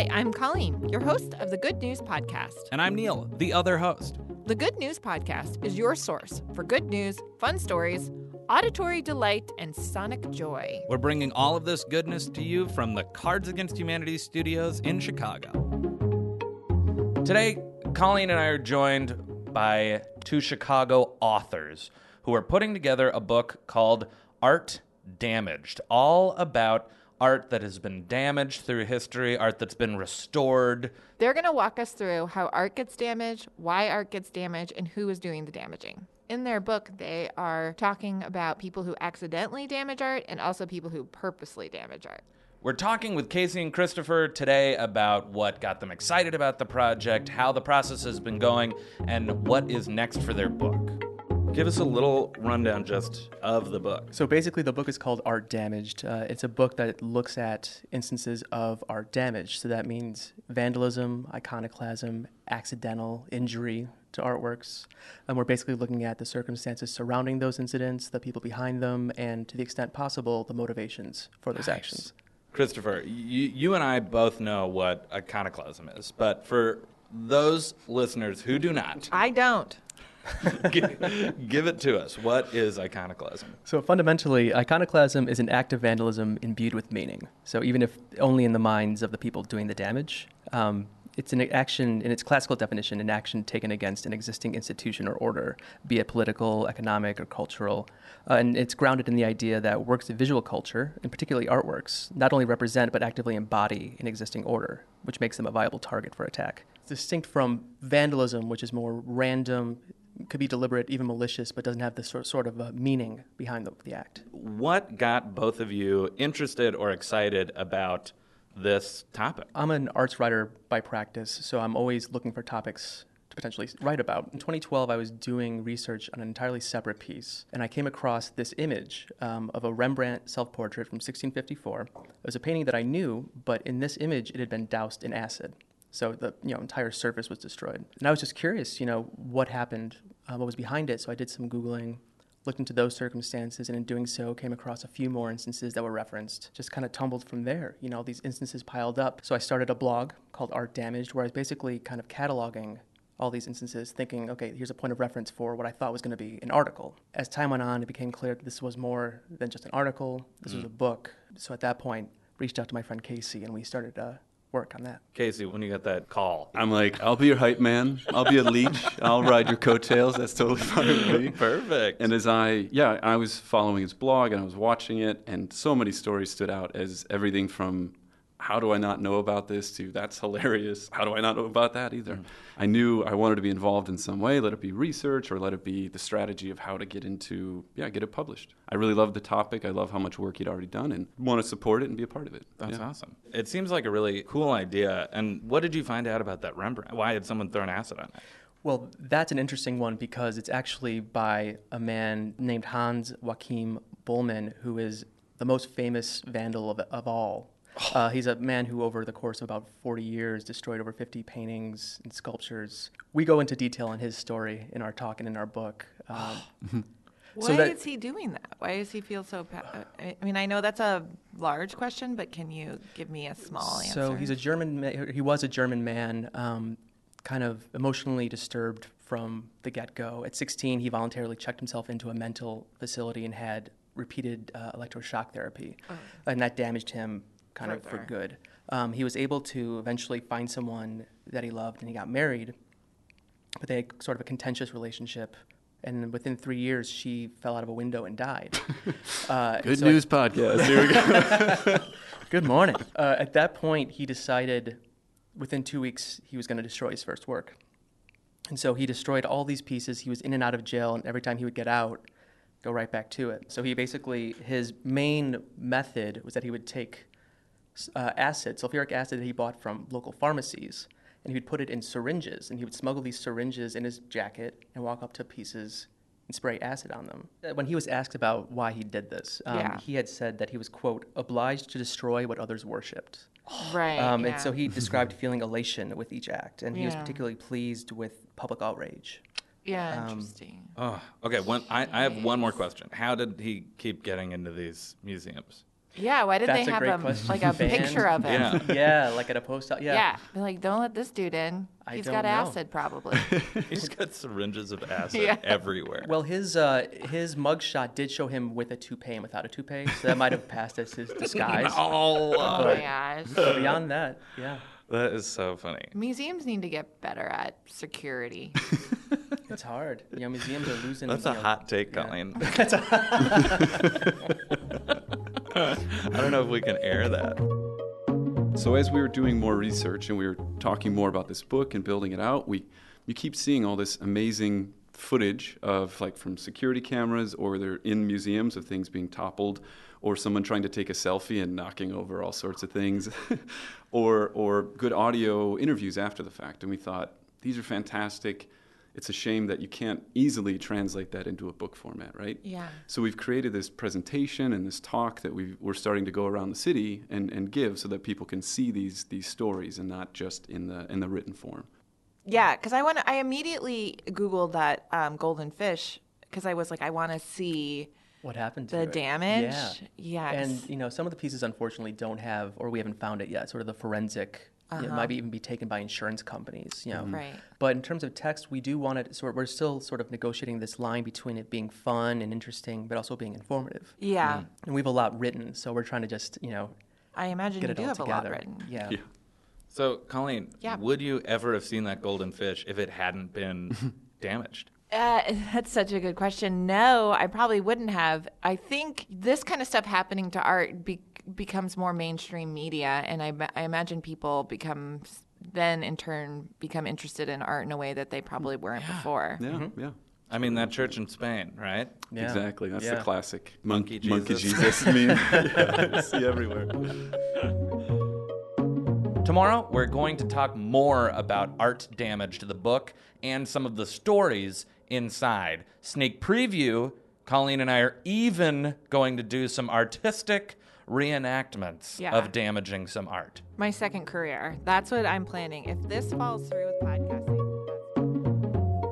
Hi, I'm Colleen, your host of the Good News Podcast. And I'm Neil, the other host. The Good News Podcast is your source for good news, fun stories, auditory delight, and sonic joy. We're bringing all of this goodness to you from the Cards Against Humanity studios in Chicago. Today, Colleen and I are joined by two Chicago authors who are putting together a book called Art Damaged, all about art that has been damaged through history, art that's been restored. They're going to walk us through how art gets damaged, why art gets damaged, and who is doing the damaging. In their book, they are talking about people who accidentally damage art and also people who purposely damage art. We're talking with Casey and Christopher today about what got them excited about the project, how the process has been going, and what is next for their book. Give us a little rundown just of the book. So basically, the book is called Art Damaged. Uh, it's a book that looks at instances of art damage. So that means vandalism, iconoclasm, accidental injury to artworks. And we're basically looking at the circumstances surrounding those incidents, the people behind them, and to the extent possible, the motivations for those nice. actions. Christopher, you, you and I both know what iconoclasm is, but for those listeners who do not, I don't. give, it to us. What is iconoclasm? So, fundamentally, iconoclasm is an act of vandalism imbued with meaning. So, even if only in the minds of the people doing the damage, um, it's an action, in its classical definition, an action taken against an existing institution or order, be it political, economic, or cultural. Uh, and it's grounded in the idea that works of visual culture, and particularly artworks, not only represent but actively embody an existing order, which makes them a viable target for attack. Distinct from vandalism, which is more random, could be deliberate, even malicious, but doesn't have the sort, sort of uh, meaning behind the, the act. What got both of you interested or excited about this topic? I'm an arts writer by practice, so I'm always looking for topics to potentially write about. In 2012, I was doing research on an entirely separate piece, and I came across this image um, of a Rembrandt self portrait from 1654. It was a painting that I knew, but in this image, it had been doused in acid. So the you know entire surface was destroyed. And I was just curious, you know, what happened, uh, what was behind it. So I did some googling, looked into those circumstances, and in doing so, came across a few more instances that were referenced. Just kind of tumbled from there. You know, these instances piled up. So I started a blog called Art Damaged, where I was basically kind of cataloging all these instances, thinking, okay, here's a point of reference for what I thought was going to be an article. As time went on, it became clear that this was more than just an article. This mm. was a book. So at that point, reached out to my friend Casey, and we started uh, work on that. Casey, when you got that call, I'm like, I'll be your hype man. I'll be a leech. I'll ride your coattails. That's totally fine with me. Perfect. And as I, yeah, I was following his blog and I was watching it, and so many stories stood out as everything from how do I not know about this to that's hilarious. How do I not know about that either? Mm. I knew I wanted to be involved in some way, let it be research or let it be the strategy of how to get into, yeah, get it published. I really love the topic. I love how much work he'd already done and want to support it and be a part of it. That's yeah. awesome. It seems like a really cool idea. And what did you find out about that Rembrandt? Why had someone thrown acid on it? Well, that's an interesting one because it's actually by a man named Hans Joachim Bohlmann, who is the most famous vandal of, of all uh, he's a man who, over the course of about 40 years, destroyed over 50 paintings and sculptures. We go into detail on his story in our talk and in our book. Um, Why so that, is he doing that? Why does he feel so? Pa- I mean, I know that's a large question, but can you give me a small answer? So he's a German. Ma- he was a German man, um, kind of emotionally disturbed from the get-go. At 16, he voluntarily checked himself into a mental facility and had repeated uh, electroshock therapy, oh. and that damaged him kind of for good. Um, he was able to eventually find someone that he loved, and he got married. But they had sort of a contentious relationship, and within three years, she fell out of a window and died. Uh, good so news I, podcast. Here we go. good morning. Uh, at that point, he decided within two weeks he was going to destroy his first work. And so he destroyed all these pieces. He was in and out of jail, and every time he would get out, go right back to it. So he basically, his main method was that he would take uh, acid, sulfuric acid that he bought from local pharmacies, and he would put it in syringes, and he would smuggle these syringes in his jacket and walk up to pieces and spray acid on them. Uh, when he was asked about why he did this, um, yeah. he had said that he was, quote, obliged to destroy what others worshipped. Right. Um, yeah. And so he described feeling elation with each act, and he yeah. was particularly pleased with public outrage. Yeah, um, interesting. Oh, okay. One, I, I have one more question. How did he keep getting into these museums? Yeah, why did That's they a have great a, question. like a Banned? picture of him? Yeah. yeah, like at a post. Yeah. Yeah. They're like, don't let this dude in. I He's don't got know. acid probably. He's got syringes of acid Yeah. everywhere. Well, his uh, his mugshot did show him with a toupee and without a toupee, so that might have passed as his disguise. oh, oh my gosh. But beyond that, yeah, that is so funny. Museums need to get better at security. it's hard. You know, museums are losing. That's you a know, hot take, yeah. Colleen. I don't know if we can air that. So as we were doing more research and we were talking more about this book and building it out, we you keep seeing all this amazing footage of like from security cameras or they're in museums of things being toppled or someone trying to take a selfie and knocking over all sorts of things or or good audio interviews after the fact and we thought these are fantastic it's a shame that you can't easily translate that into a book format right Yeah. so we've created this presentation and this talk that we we're starting to go around the city and, and give so that people can see these these stories and not just in the in the written form. Yeah, because I want. I immediately googled that um, golden fish because I was like, I want to see What happened to the it? damage. Yeah. Yes. And you know, some of the pieces unfortunately don't have, or we haven't found it yet. Sort of the forensic. You know, Uh-huh. it might even be taken by insurance companies. You know. Right. But in terms of text, we do want it. So we're still sort of negotiating this line between it being fun and interesting, but also being informative. yeah, And we have a lot written, so we're trying to just you know I imagine get you it do all have together. a lot written. Yeah. Yeah. So, Colleen, Yeah. would you ever have seen that golden fish if it hadn't been damaged? Uh, that's such a good question. No, I probably wouldn't have. I think this kind of stuff happening to art be- becomes more mainstream media, and I, I imagine people become then in turn become interested in art in a way that they probably mm. weren't before. Yeah, mm-hmm. yeah. I mean, that church in Spain, right? Yeah. Exactly. That's Yeah. the classic Monkey mon- monkey Jesus. Jesus meme. yeah, see everywhere. Tomorrow, we're going to talk more about art damage to the book and some of the stories inside. Sneak preview Colleen and I are even going to do some artistic reenactments Yeah. of damaging some art. My second career. That's what I'm planning. If this falls through with that's